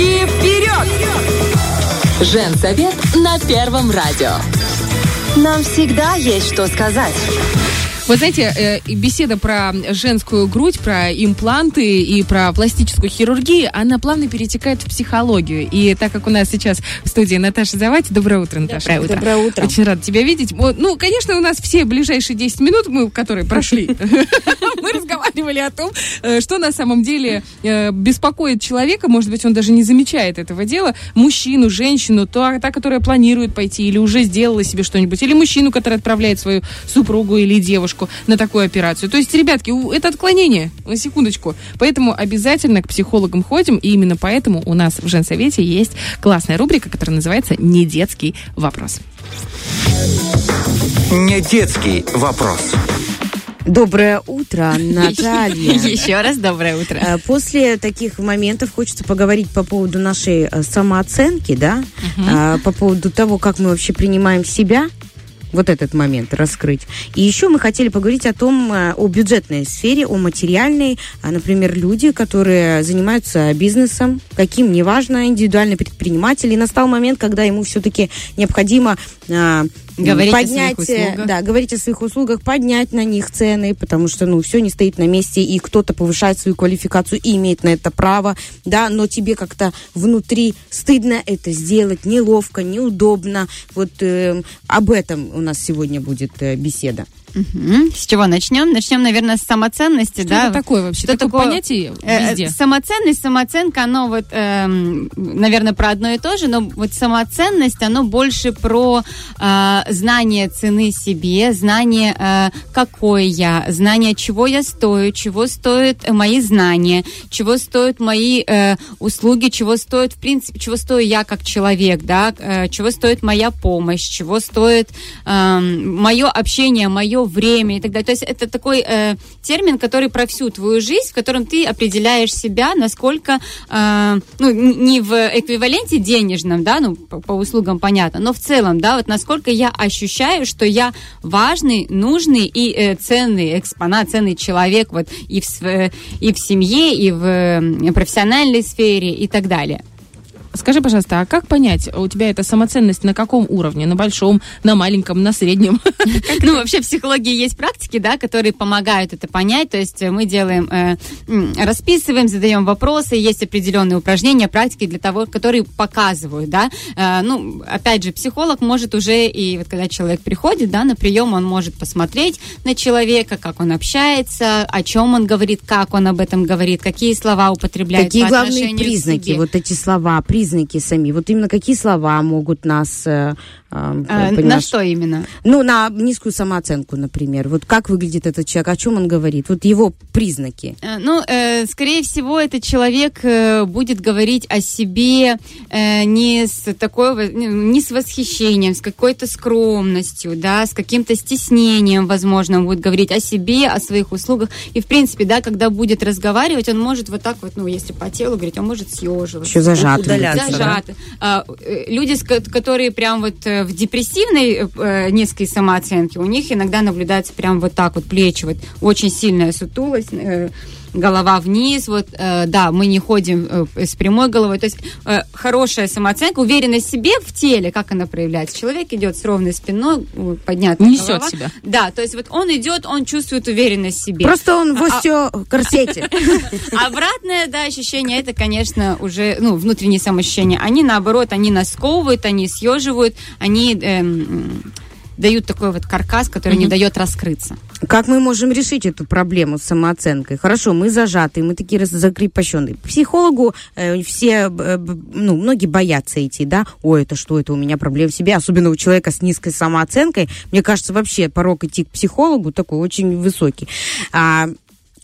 И вперед! Женсовет на Первом радио. Нам всегда есть что сказать. Вы знаете, э, беседа про женскую грудь, про импланты и про пластическую хирургию, она плавно перетекает в психологию. И так как у нас сейчас в студии Наташа Завати, доброе утро, Наташа. Доброе утро. Доброе утро. Очень рада тебя видеть. Ну, конечно, у нас все ближайшие 10 минут, мы, которые прошли, мы разговаривали о том, э, что на самом деле э, беспокоит человека, может быть, он даже не замечает этого дела, мужчину, женщину, то та, которая планирует пойти или уже сделала себе что-нибудь, или мужчину, который отправляет свою супругу или девушку девушку на такую операцию. То есть, ребятки, это отклонение, на секундочку. Поэтому обязательно к психологам ходим, и именно поэтому у нас в Женсовете есть классная рубрика, которая называется «Не детский вопрос». Не детский вопрос. Доброе утро, Наталья. Еще раз доброе утро. Э, после таких моментов хочется поговорить по поводу нашей э, самооценки, да, угу. по поводу того, как мы вообще принимаем себя вот этот момент раскрыть. И еще мы хотели поговорить о том, э, о бюджетной сфере, о материальной. А, например, люди, которые занимаются бизнесом, каким, неважно, индивидуальный предприниматель. И настал момент, когда ему все-таки необходимо а, Говорить поднять, о своих услугах. Да, говорить о своих услугах, поднять на них цены, потому что, ну, все не стоит на месте, и кто-то повышает свою квалификацию и имеет на это право, да, но тебе как-то внутри стыдно это сделать, неловко, неудобно. Вот э, об этом у нас сегодня будет э, беседа. Угу. С чего начнем? Начнем, наверное, с самоценности. Что да? это такое вообще? Что такое понятие э, везде? Самоценность, самооценка, оно вот, э, наверное, про одно и то же, но вот самоценность, оно больше про э, знание цены себе, знание, э, какой я, знание, чего я стою, чего стоят мои знания, чего стоят мои э, услуги, чего стоит, в принципе, чего стою я как человек, да, э, чего стоит моя помощь, чего стоит э, мое общение, мое твое время и так далее. То есть это такой э, термин, который про всю твою жизнь, в котором ты определяешь себя, насколько, э, ну, не в эквиваленте денежном, да, ну, по, по услугам понятно, но в целом, да, вот насколько я ощущаю, что я важный, нужный и э, ценный экспонат, ценный человек вот и в, и в семье, и в профессиональной сфере и так далее. Скажи, пожалуйста, а как понять, у тебя эта самоценность на каком уровне? На большом, на маленьком, на среднем? Ну, вообще в психологии есть практики, да, которые помогают это понять. То есть мы делаем, э, расписываем, задаем вопросы, есть определенные упражнения, практики для того, которые показывают, да. Э, ну, опять же, психолог может уже, и вот когда человек приходит, да, на прием, он может посмотреть на человека, как он общается, о чем он говорит, как он об этом говорит, какие слова употребляет Какие главные признаки, вот эти слова, признаки признаки сами? Вот именно какие слова могут нас... Э, э, а, на что именно? Ну, на низкую самооценку, например. Вот как выглядит этот человек, о чем он говорит? Вот его признаки. Э, ну, э, скорее всего, этот человек э, будет говорить о себе э, не с такой, не с восхищением, с какой-то скромностью, да, с каким-то стеснением, возможно, он будет говорить о себе, о своих услугах. И, в принципе, да, когда будет разговаривать, он может вот так вот, ну, если по телу говорить, он может съеживаться. Еще зажатый зажаты. зажаты. Да? Люди, которые прям вот э, в депрессивной э, низкой самооценке, у них иногда наблюдается прям вот так вот плечи, вот очень сильная сутулость, э, голова вниз, вот, э, да, мы не ходим э, с прямой головой, то есть э, хорошая самооценка, уверенность в себе в теле, как она проявляется. Человек идет с ровной спиной, поднятая Несет голова. себя. Да, то есть вот он идет, он чувствует уверенность в себе. Просто он в а, корсете. Обратное, да, ощущение, это, конечно, уже, ну, внутренние самоощущения. Они, наоборот, они нас сковывают, они съеживают, они эм, дают такой вот каркас, который не дает раскрыться. Как мы можем решить эту проблему с самооценкой? Хорошо, мы зажатые, мы такие закрепощенные. психологу э, все, э, ну, многие боятся идти, да? Ой, это что, это у меня проблема в себе. Особенно у человека с низкой самооценкой. Мне кажется, вообще порог идти к психологу такой очень высокий. А,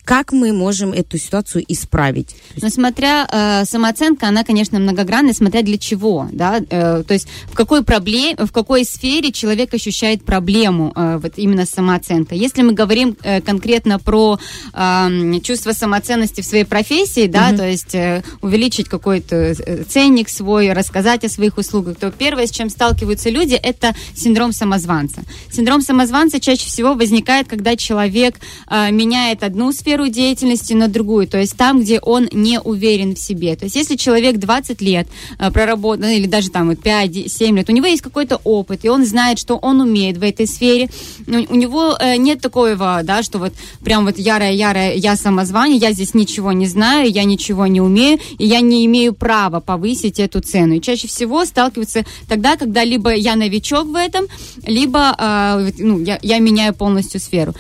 как мы можем эту ситуацию исправить? Ну, смотря э, самооценка, она, конечно, многогранная, смотря для чего, да, э, то есть в какой проблеме, в какой сфере человек ощущает проблему, э, вот именно самооценка. Если мы говорим э, конкретно про э, чувство самоценности в своей профессии, да, угу. то есть э, увеличить какой-то э, ценник свой, рассказать о своих услугах, то первое, с чем сталкиваются люди, это синдром самозванца. Синдром самозванца чаще всего возникает, когда человек э, меняет одну сферу сферу деятельности на другую, то есть там, где он не уверен в себе. То есть если человек 20 лет э, проработал, или даже там вот 5-7 лет, у него есть какой-то опыт, и он знает, что он умеет в этой сфере, у, него э, нет такого, да, что вот прям вот ярая-ярая я самозвание, я здесь ничего не знаю, я ничего не умею, и я не имею права повысить эту цену. И чаще всего сталкиваются тогда, когда либо я новичок в этом, либо э, ну, я, я меняю полностью сферу.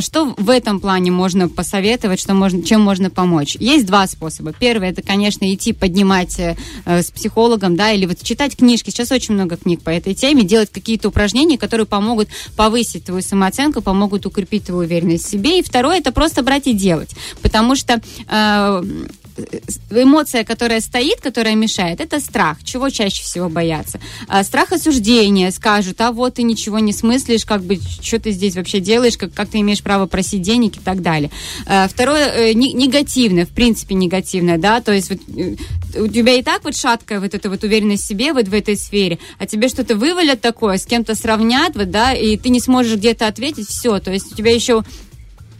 Что в этом плане можно посоветовать, что можно, чем можно помочь? Есть два способа. Первый это, конечно, идти поднимать э, с психологом, да, или вот читать книжки. Сейчас очень много книг по этой теме, делать какие-то упражнения, которые помогут повысить твою самооценку, помогут укрепить твою уверенность в себе. И второе это просто брать и делать, потому что э, эмоция, которая стоит, которая мешает, это страх. Чего чаще всего боятся? А, страх осуждения. Скажут, а вот ты ничего не смыслишь, как бы, что ты здесь вообще делаешь, как, как ты имеешь право просить денег и так далее. А, второе, э, негативное, в принципе, негативное, да, то есть вот, э, у тебя и так вот шаткая вот эта вот уверенность в себе вот в этой сфере, а тебе что-то вывалят такое, с кем-то сравнят, вот, да, и ты не сможешь где-то ответить, все, то есть у тебя еще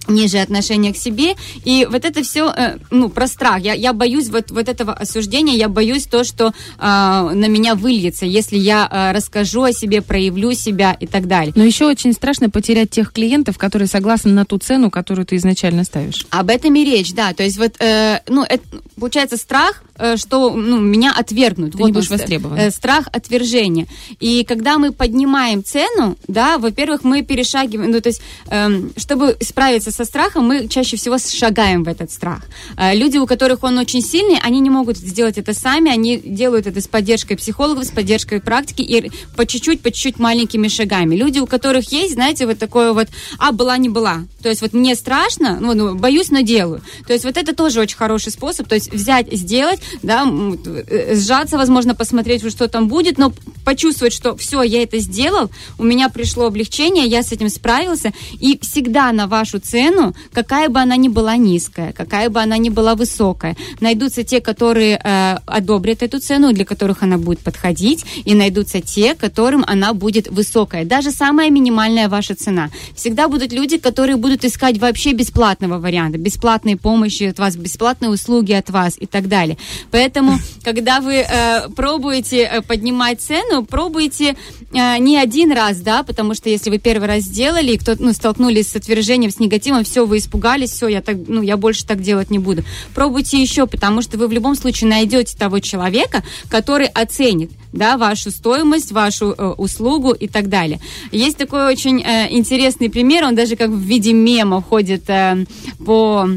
ниже отношение к себе. И вот это все, э, ну, про страх. Я, я боюсь вот, вот этого осуждения, я боюсь то, что э, на меня выльется, если я э, расскажу о себе, проявлю себя и так далее. Но еще очень страшно потерять тех клиентов, которые согласны на ту цену, которую ты изначально ставишь. Об этом и речь, да. То есть вот, э, ну, это, получается страх, э, что ну, меня отвергнут. Ты вот не будешь он, востребован. Э, страх отвержения. И когда мы поднимаем цену, да, во-первых, мы перешагиваем, ну, то есть, э, чтобы справиться со страхом, мы чаще всего шагаем в этот страх. Э, люди, у которых он очень сильный, они не могут сделать это сами, они делают это с поддержкой психологов, с поддержкой практики и по чуть-чуть, по чуть-чуть маленькими шагами. Люди, у которых есть, знаете, вот такое вот, а, была, не была. То есть вот мне страшно, ну, ну боюсь, но делаю. То есть вот это тоже очень хороший способ, то есть взять, сделать, да, э, сжаться, возможно, посмотреть, что там будет, но почувствовать, что все, я это сделал, у меня пришло облегчение, я с этим справился, и всегда на вашу цену, какая бы она ни была низкая, какая бы она ни была высокая, найдутся те, которые э, одобрят эту цену, для которых она будет подходить, и найдутся те, которым она будет высокая. Даже самая минимальная ваша цена. Всегда будут люди, которые будут искать вообще бесплатного варианта, бесплатной помощи от вас, бесплатные услуги от вас и так далее. Поэтому, когда вы э, пробуете э, поднимать цену, пробуйте э, не один раз, да, потому что если вы первый раз сделали, и кто ну, столкнулись с отвержением, с негативом, все, вы испугались, все, я, так, ну, я больше так делать не буду. Пробуйте еще, потому что вы в любом случае найдете того человека, который оценит да, вашу стоимость, вашу э, услугу и так далее. Есть такой очень э, интересный пример, он даже как в виде мема ходит э, по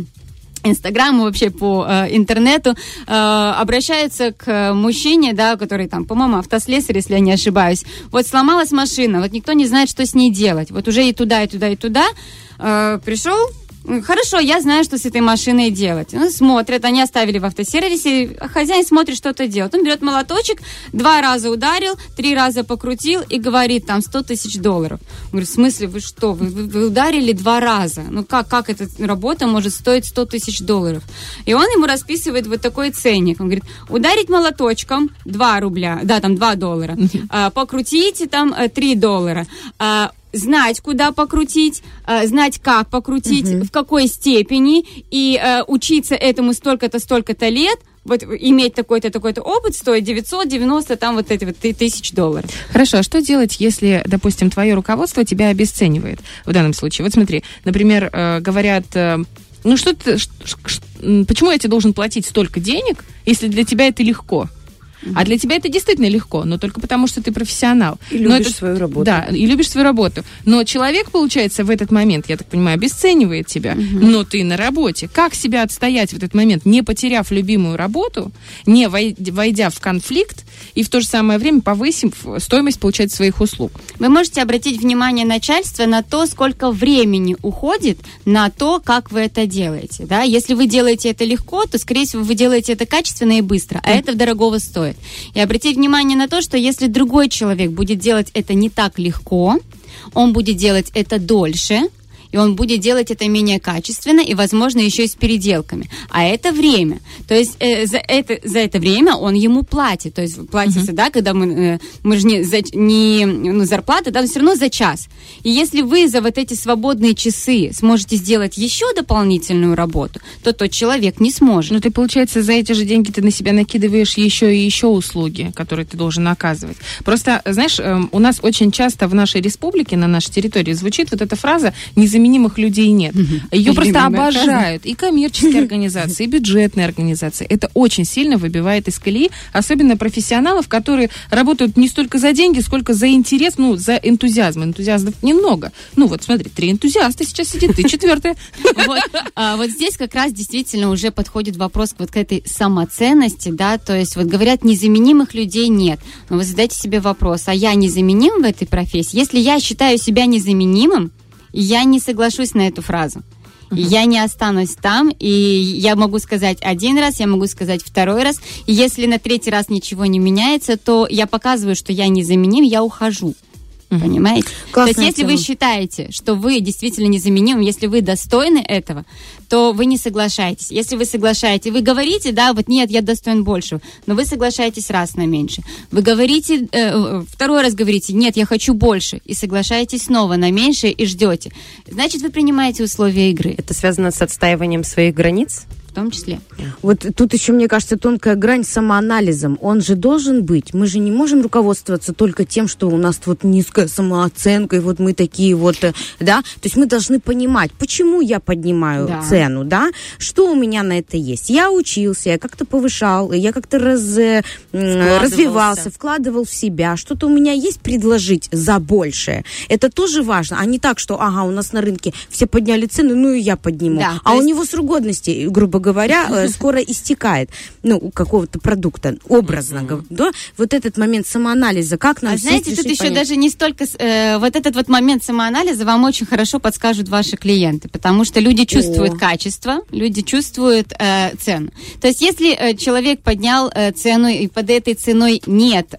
Инстаграму, вообще по э, интернету, э, обращаются к мужчине, да, который там, по-моему, автослесарь, если я не ошибаюсь. Вот сломалась машина, вот никто не знает, что с ней делать. Вот уже и туда, и туда, и туда. Э, пришел Хорошо, я знаю, что с этой машиной делать. Ну, смотрят, они оставили в автосервисе, хозяин смотрит, что-то делает. Он берет молоточек, два раза ударил, три раза покрутил и говорит, там, 100 тысяч долларов. Он говорит, в смысле, вы что, вы, вы, вы ударили два раза? Ну, как, как эта работа может стоить 100 тысяч долларов? И он ему расписывает вот такой ценник. Он говорит, ударить молоточком 2 рубля, да, там 2 доллара, а, покрутите там 3 доллара, а, знать, куда покрутить, э, знать, как покрутить, угу. в какой степени, и э, учиться этому столько-то, столько-то лет, вот иметь такой-то, такой-то опыт стоит 990, там вот эти вот тысяч долларов. Хорошо, а что делать, если, допустим, твое руководство тебя обесценивает в данном случае? Вот смотри, например, э, говорят, ну что ты, почему я тебе должен платить столько денег, если для тебя это легко? А для тебя это действительно легко, но только потому, что ты профессионал. И любишь это, свою работу. Да, и любишь свою работу. Но человек, получается, в этот момент, я так понимаю, обесценивает тебя, угу. но ты на работе. Как себя отстоять в этот момент, не потеряв любимую работу, не войдя в конфликт и в то же самое время повысив стоимость, получать своих услуг? Вы можете обратить внимание начальства на то, сколько времени уходит на то, как вы это делаете. Да? Если вы делаете это легко, то, скорее всего, вы делаете это качественно и быстро, а это дорогого стоит делает. И обратите внимание на то, что если другой человек будет делать это не так легко, он будет делать это дольше, и он будет делать это менее качественно и, возможно, еще и с переделками. А это время. То есть э, за, это, за это время он ему платит. То есть платится, uh-huh. да, когда мы, э, мы же не, за, не ну, зарплата, да, но все равно за час. И если вы за вот эти свободные часы сможете сделать еще дополнительную работу, то тот человек не сможет. Но ты, получается, за эти же деньги ты на себя накидываешь еще и еще услуги, которые ты должен оказывать. Просто, знаешь, эм, у нас очень часто в нашей республике, на нашей территории звучит вот эта фраза «незаменимых людей нет». Ее просто обожают и коммерческие организации, и бюджетные организации. Это очень сильно выбивает из колеи, особенно профессионалов, которые работают не столько за деньги, сколько за интерес, ну, за энтузиазм. Энтузиастов немного. Ну, вот смотри, три энтузиаста сейчас сидит, ты четвертая. Вот, а, вот здесь как раз действительно уже подходит вопрос вот к этой самоценности, да, то есть вот говорят, незаменимых людей нет. Но вы задайте себе вопрос, а я незаменим в этой профессии? Если я считаю себя незаменимым, я не соглашусь на эту фразу. Uh-huh. Я не останусь там, и я могу сказать один раз, я могу сказать второй раз. И если на третий раз ничего не меняется, то я показываю, что я незаменим, я ухожу. Угу. Понимаете? Классная То есть, если тема. вы считаете, что вы действительно незаменимы, если вы достойны этого, то вы не соглашаетесь. Если вы соглашаетесь, вы говорите, да, вот нет, я достоин большего, но вы соглашаетесь раз на меньше. Вы говорите, э, второй раз говорите, нет, я хочу больше, и соглашаетесь снова на меньше и ждете. Значит, вы принимаете условия игры. Это связано с отстаиванием своих границ? В том числе. Вот тут еще, мне кажется, тонкая грань с самоанализом. Он же должен быть. Мы же не можем руководствоваться только тем, что у нас вот низкая самооценка, и вот мы такие вот, э, да. То есть мы должны понимать, почему я поднимаю да. цену, да, что у меня на это есть. Я учился, я как-то повышал, я как-то раз, э, развивался, вкладывал в себя. Что-то у меня есть предложить за большее. Это тоже важно, а не так, что, ага, у нас на рынке все подняли цены, ну и я подниму. Да, а есть... у него срок годности, грубо говоря, э, скоро истекает, ну, у какого-то продукта, образно говоря, да, вот этот момент самоанализа, как нам а знаете, тут еще даже не столько, э, вот этот вот момент самоанализа вам очень хорошо подскажут ваши клиенты, потому что люди чувствуют качество, люди чувствуют э, цену. То есть, если человек поднял цену, и под этой ценой нет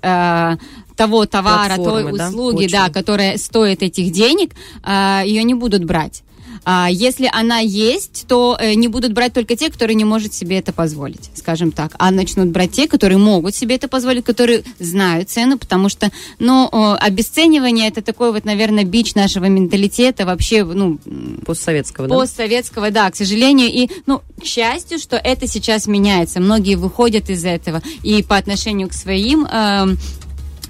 того товара, той услуги, да, да, которая стоит этих денег, ее не будут брать. А если она есть, то э, не будут брать только те, которые не могут себе это позволить, скажем так, а начнут брать те, которые могут себе это позволить, которые знают цену, потому что, ну, обесценивание это такой вот, наверное, бич нашего менталитета вообще, ну, постсоветского, да? Постсоветского, да, к сожалению, и, ну, к счастью, что это сейчас меняется, многие выходят из этого. И по отношению к своим э,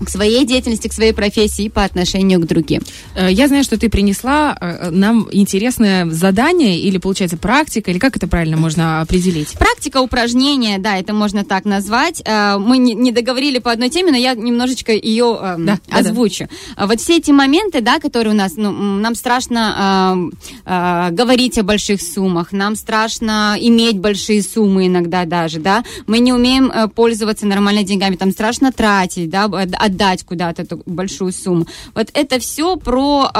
к своей деятельности, к своей профессии и по отношению к другим. Э, я знаю, что ты принесла э, нам интересное задание или, получается, практика, или как это правильно можно определить? Практика упражнения, да, это можно так назвать. Э, мы не договорили по одной теме, но я немножечко ее да, озвучу. Да, да. Вот все эти моменты, да, которые у нас, ну, нам страшно э, э, говорить о больших суммах, нам страшно иметь большие суммы иногда даже, да, мы не умеем пользоваться нормально деньгами, там страшно тратить, да, отдать куда-то большую сумму. Вот это все про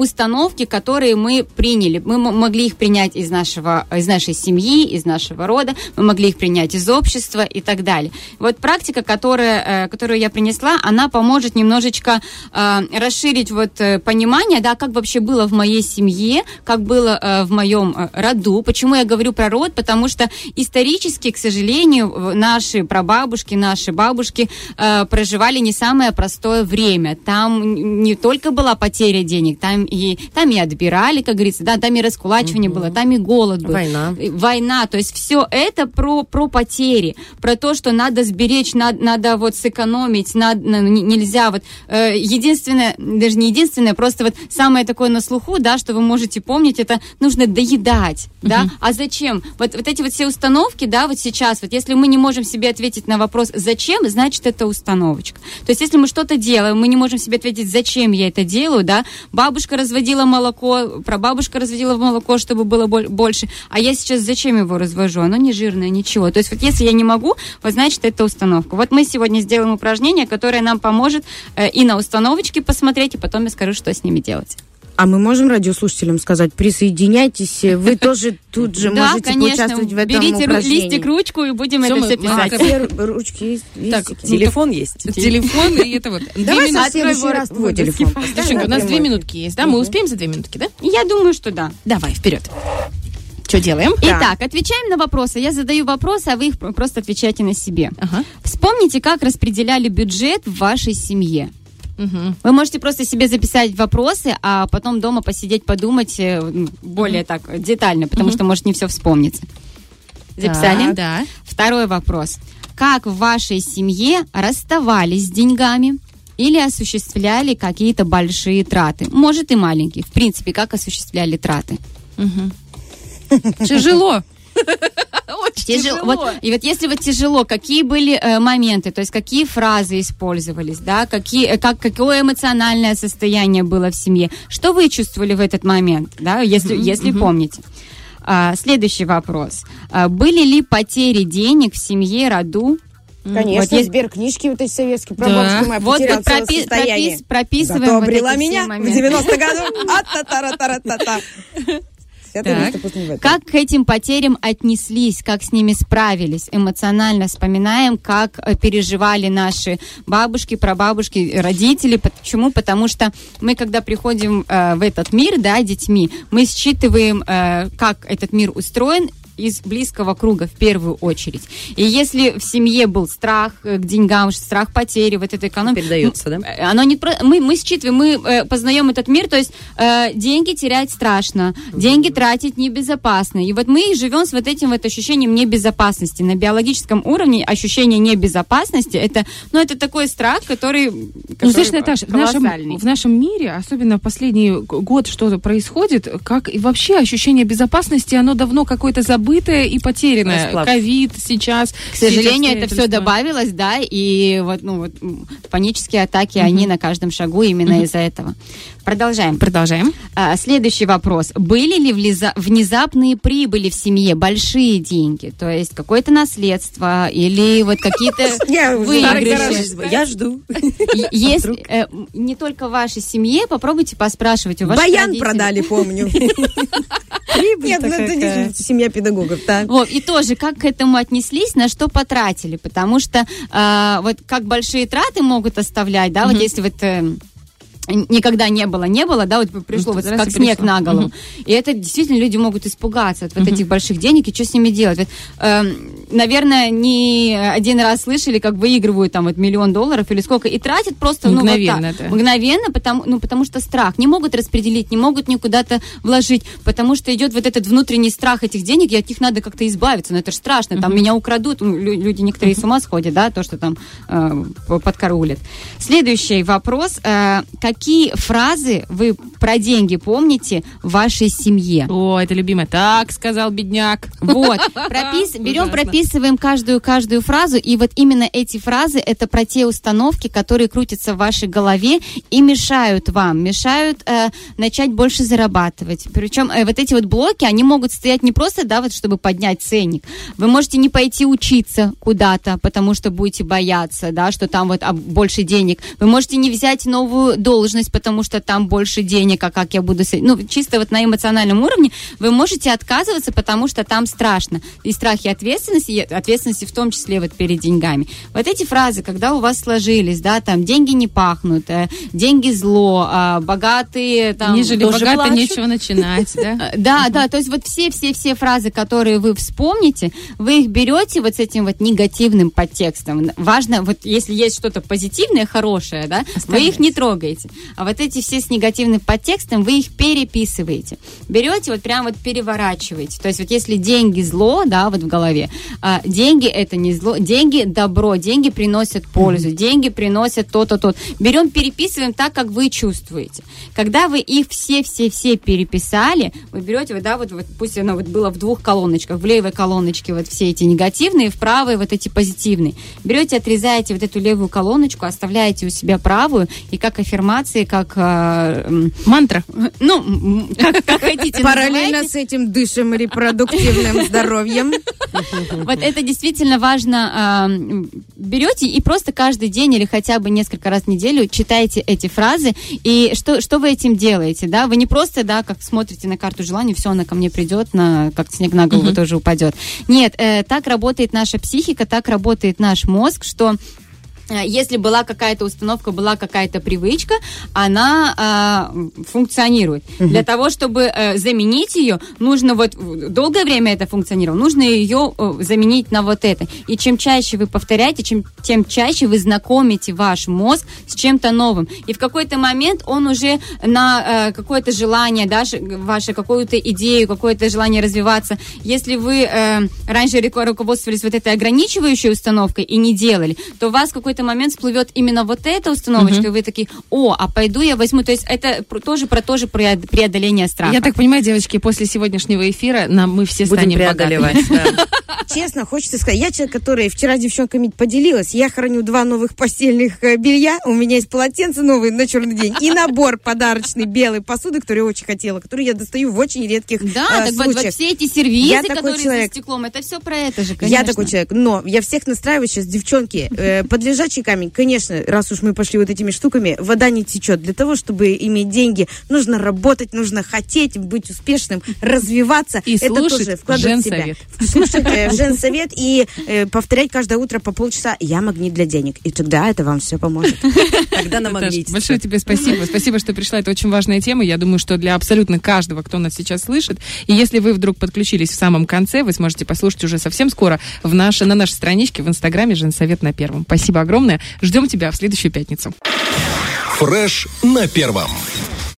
установки, которые мы приняли. Мы могли их принять из, нашего, из нашей семьи, из нашего рода, мы могли их принять из общества и так далее. Вот практика, которая, э, которую я принесла, она поможет немножечко э, расширить вот э, понимание, да, как вообще было в моей семье, как было в моем роду. Почему я говорю про род? Потому что исторически, к сожалению, наши прабабушки, наши бабушки проживали не самое простое время. Там не только была потеря денег, там и, там и отбирали, как говорится, да, там и раскулачивание угу. было, там и голод был. Война. Война, то есть все это про, про потери, про то, что надо сберечь, надо, надо вот сэкономить, надо, ну, нельзя вот, э, единственное, даже не единственное, просто вот самое такое на слуху, да, что вы можете помнить, это нужно доедать, угу. да, а зачем? Вот, вот эти вот все установки, да, вот сейчас, вот если мы не можем себе ответить на вопрос, зачем, значит, это установочка. То есть если мы что-то делаем, мы не можем себе ответить, зачем я это делаю, да, бабушка разводила молоко, прабабушка разводила молоко, чтобы было больше, а я сейчас зачем его развожу? Оно не жирное, ничего. То есть вот если я не могу, вот значит это установка. Вот мы сегодня сделаем упражнение, которое нам поможет э, и на установочке посмотреть, и потом я скажу, что с ними делать. А мы можем радиослушателям сказать, присоединяйтесь, э, вы тоже тут же Да, можете поучаствовать в этом Берите листик, ручку и будем это все писать. ру- ручки есть. Телефон есть. Телефон и это вот. Давай в следующий раз твой телефон. у на нас две минутки есть, да? Мы успеем за две минутки, да? Я думаю, что да. Давай, вперед. Что делаем? Итак, отвечаем на вопросы. Я задаю вопросы, а вы их про- просто отвечаете на себе. Ага. Вспомните, как распределяли бюджет в вашей семье. Мгм. Вы можете просто себе записать вопросы, а потом дома посидеть, подумать э, более так детально, потому что может не все вспомнится. Записали? Да. Второй вопрос. Как в вашей семье расставались с деньгами или осуществляли какие-то большие траты? Может и маленькие. В принципе, как осуществляли траты? Тяжело. Очень Тяжело. Вот, и вот если вот тяжело, какие были э, моменты, то есть какие фразы использовались, да, какие, э, как, какое эмоциональное состояние было в семье, что вы чувствовали в этот момент, да, если, если помните. А, следующий вопрос. А, были ли потери денег в семье, роду? Конечно, Вот есть- сберкнижки вот эти советские, про Да. бабушку мою Вот, целое пропи- пропис- прописываем Зато вот обрела меня в моменты. 90 году. А-та-та-ра-та-ра-та-та. Так. в этом. Как к этим потерям отнеслись, как с ними справились? Эмоционально вспоминаем, как э, переживали наши бабушки, прабабушки, родители. Почему? Потому что мы, когда приходим э, в этот мир, да, детьми, мы считываем, э, как этот мир устроен из близкого круга в первую очередь. И если в семье был страх э, к деньгам, страх потери, вот эта экономика... Передается, да? Э, Оно не про... мы, мы считываем, мы э, познаем этот мир, то есть э, деньги терять страшно, деньги тратить небезопасно. И вот мы живем с вот этим вот ощущением небезопасности. На биологическом уровне ощущение небезопасности это, ну, это такой страх, который, Ну, который знаешь, Наташа, в нашем, в нашем мире, особенно в последний год, что происходит, как и вообще ощущение безопасности, оно давно какое-то забытое и потерянное. Ковид сейчас. К сожалению, это все добавилось, да, и вот, ну, вот панические атаки, они на каждом шагу именно из-за этого. Продолжаем. Продолжаем. А, следующий вопрос. Были ли влиза- внезапные прибыли в семье, большие деньги? То есть какое-то наследство или вот какие-то выигрыши? Я жду. Если э, не только в вашей семье, попробуйте поспрашивать у ваших Баян продали, помню. Нет, ну это действительно семья педагогов, так. Вот, и тоже, как к этому отнеслись, на что потратили, потому что э, вот как большие траты могут оставлять, да, вот если вот э, никогда не было, не было, да, вот пришло Ну, вот как снег пришло. на голову. И это действительно люди могут испугаться от вот этих больших денег и что с ними делать. Вот, эм, наверное, не один раз слышали, как выигрывают там вот миллион долларов или сколько, и тратят просто, ну, вот Мгновенно, так. да. Мгновенно, потому, ну, потому что страх. Не могут распределить, не могут никуда-то вложить, потому что идет вот этот внутренний страх этих денег, и от них надо как-то избавиться. Но это же страшно, там меня украдут, ну, лю- люди некоторые с ума сходят, да, то, что там э, п- подкараулят. Следующий вопрос. Э, какие фразы вы про деньги помните в вашей семье? О, это любимое. Так сказал бедняк. Вот, пропис... берем, Ужасно. прописываем каждую каждую фразу, и вот именно эти фразы это про те установки, которые крутятся в вашей голове и мешают вам, мешают э, начать больше зарабатывать. Причем э, вот эти вот блоки, они могут стоять не просто, да, вот чтобы поднять ценник. Вы можете не пойти учиться куда-то, потому что будете бояться, да, что там вот а, больше денег. Вы можете не взять новую должность, потому что там больше денег, а как я буду... с- Ну, чисто вот на эмоциональном уровне вы можете отказываться, потому что там страшно. И страх и ответственности, и ответственности в том числе вот перед деньгами. Вот эти фразы, когда у вас сложились, да, там, деньги не пахнут, э, деньги зло, а, богатые, там... Не жили тоже богато, плачут. нечего начинать, да? Э, Да, да, то есть вот все-все-все фразы, которые вы вспомните, вы их берете вот с этим вот негативным подтекстом. Важно, вот если есть что-то позитивное, хорошее, да, вы их не трогаете. А вот эти все с негативным подтекстом, вы их переписываете. Берете, вот прям вот переворачиваете. То есть вот если деньги зло, да, вот в голове, а, деньги это не зло, деньги добро, деньги приносят пользу, деньги приносят то-то, то Берем, переписываем так, как вы чувствуете. Когда вы их все-все-все переписали, вы берете, вот, да, вот, вот пусть оно вот было в двух колоночках, в левой колоночке вот все эти негативные, в правой вот эти позитивные. Берете, отрезаете вот эту левую колоночку, оставляете у себя правую, и как аффирмацию аффирмации, как... э, Мантра. ну, как, как хотите Параллельно с этим дышим репродуктивным здоровьем. Вот это действительно важно. а, Берете и просто каждый день или хотя бы несколько раз в неделю читаете эти фразы. И что, что вы этим делаете? Да? Вы не просто, да, как смотрите на карту желаний, все, она ко мне придет, на, как снег на голову тоже упадет. Нет, э, так работает наша психика, так работает наш мозг, что если была какая-то установка, была какая-то привычка, она а, функционирует. Для того, чтобы э, заменить ее, нужно вот долгое время это функционировало, нужно ее э, заменить на вот это. И чем чаще вы повторяете, чем, тем чаще вы знакомите ваш мозг с чем-то новым. И в какой-то момент он уже на э, какое-то желание, даже ваше какую-то идею, какое-то желание развиваться. Если вы э, раньше руко- руководствовались вот этой ограничивающей установкой и не делали, то у вас в какой-то момент всплывет именно вот эта установочка, и вы такие, о, а пойду я возьму. То есть это про- тоже про тоже преод- преодоление страха. Я так понимаю, девочки, после сегодняшнего эфира нам мы все Будем станем преодолевать. да. Честно, хочется сказать, я человек, который вчера девчонками поделилась, я храню два новых постельных э, белья, у меня есть полотенце новые на черный день и набор подарочный белой посуды, который я очень хотела, который я достаю в очень редких Да, э, так вот, вот случаях. все эти сервизы, Я такой которые человек. за стеклом, это все про это же, конечно. Я такой человек, но я всех настраиваю сейчас, девчонки, э, под лежачий камень, конечно, раз уж мы пошли вот этими штуками, вода не течет. Для того, чтобы иметь деньги, нужно работать, нужно хотеть, быть успешным, развиваться. И Это слушать тоже вкладывать в себя. женсовет. Слушать э, женсовет и э, повторять каждое утро по полчаса «Я магнит для денег». И тогда это вам все поможет. Тогда на магните. большое тебе спасибо. Спасибо, что пришла. Это очень важная тема. Я думаю, что для абсолютно каждого, кто нас сейчас слышит. И если вы вдруг подключились в самом конце, вы сможете послушать уже совсем скоро в наше, на нашей страничке в Инстаграме Женсовет на первом. Спасибо огромное. Ждем тебя в следующую пятницу. Фреш на первом.